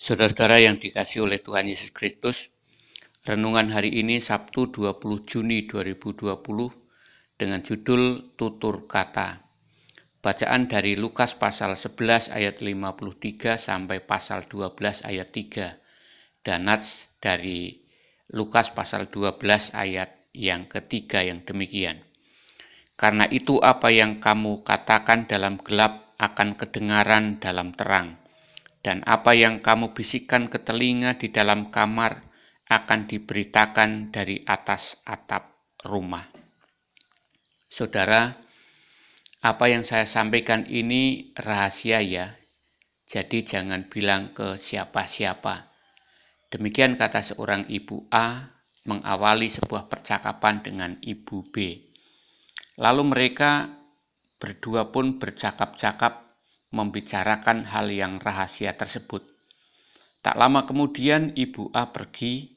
Saudara-saudara yang dikasih oleh Tuhan Yesus Kristus, renungan hari ini Sabtu 20 Juni 2020 dengan judul Tutur Kata. Bacaan dari Lukas pasal 11 ayat 53 sampai pasal 12 ayat 3 dan nats dari Lukas pasal 12 ayat yang ketiga yang demikian. Karena itu apa yang kamu katakan dalam gelap akan kedengaran dalam terang dan apa yang kamu bisikkan ke telinga di dalam kamar akan diberitakan dari atas atap rumah. Saudara, apa yang saya sampaikan ini rahasia ya, jadi jangan bilang ke siapa-siapa. Demikian kata seorang ibu A mengawali sebuah percakapan dengan ibu B. Lalu mereka berdua pun bercakap-cakap membicarakan hal yang rahasia tersebut. Tak lama kemudian Ibu A pergi,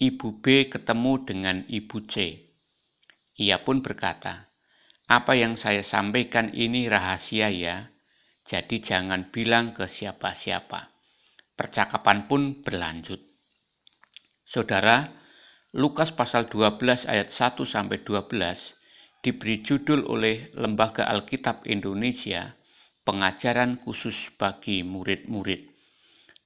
Ibu B ketemu dengan Ibu C. Ia pun berkata, "Apa yang saya sampaikan ini rahasia ya, jadi jangan bilang ke siapa-siapa." Percakapan pun berlanjut. Saudara, Lukas pasal 12 ayat 1 sampai 12 diberi judul oleh Lembaga Alkitab Indonesia pengajaran khusus bagi murid-murid.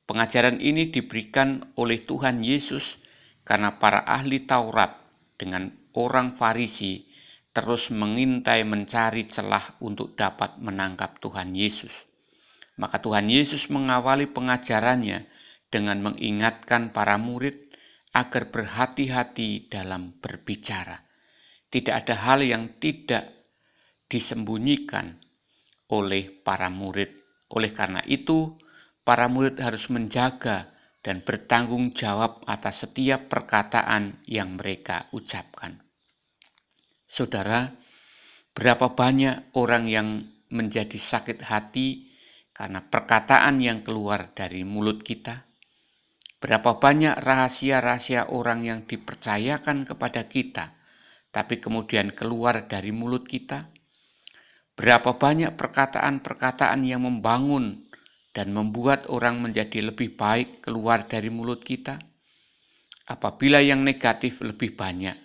Pengajaran ini diberikan oleh Tuhan Yesus karena para ahli Taurat dengan orang Farisi terus mengintai mencari celah untuk dapat menangkap Tuhan Yesus. Maka Tuhan Yesus mengawali pengajarannya dengan mengingatkan para murid agar berhati-hati dalam berbicara. Tidak ada hal yang tidak disembunyikan oleh para murid. Oleh karena itu, para murid harus menjaga dan bertanggung jawab atas setiap perkataan yang mereka ucapkan. Saudara, berapa banyak orang yang menjadi sakit hati karena perkataan yang keluar dari mulut kita? Berapa banyak rahasia-rahasia orang yang dipercayakan kepada kita, tapi kemudian keluar dari mulut kita? Berapa banyak perkataan-perkataan yang membangun dan membuat orang menjadi lebih baik keluar dari mulut kita? Apabila yang negatif lebih banyak,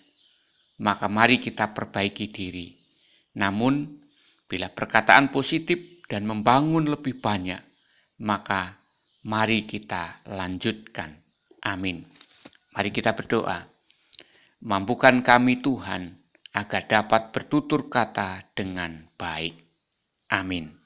maka mari kita perbaiki diri. Namun, bila perkataan positif dan membangun lebih banyak, maka mari kita lanjutkan. Amin. Mari kita berdoa. Mampukan kami Tuhan agar dapat bertutur kata dengan baik. Amin.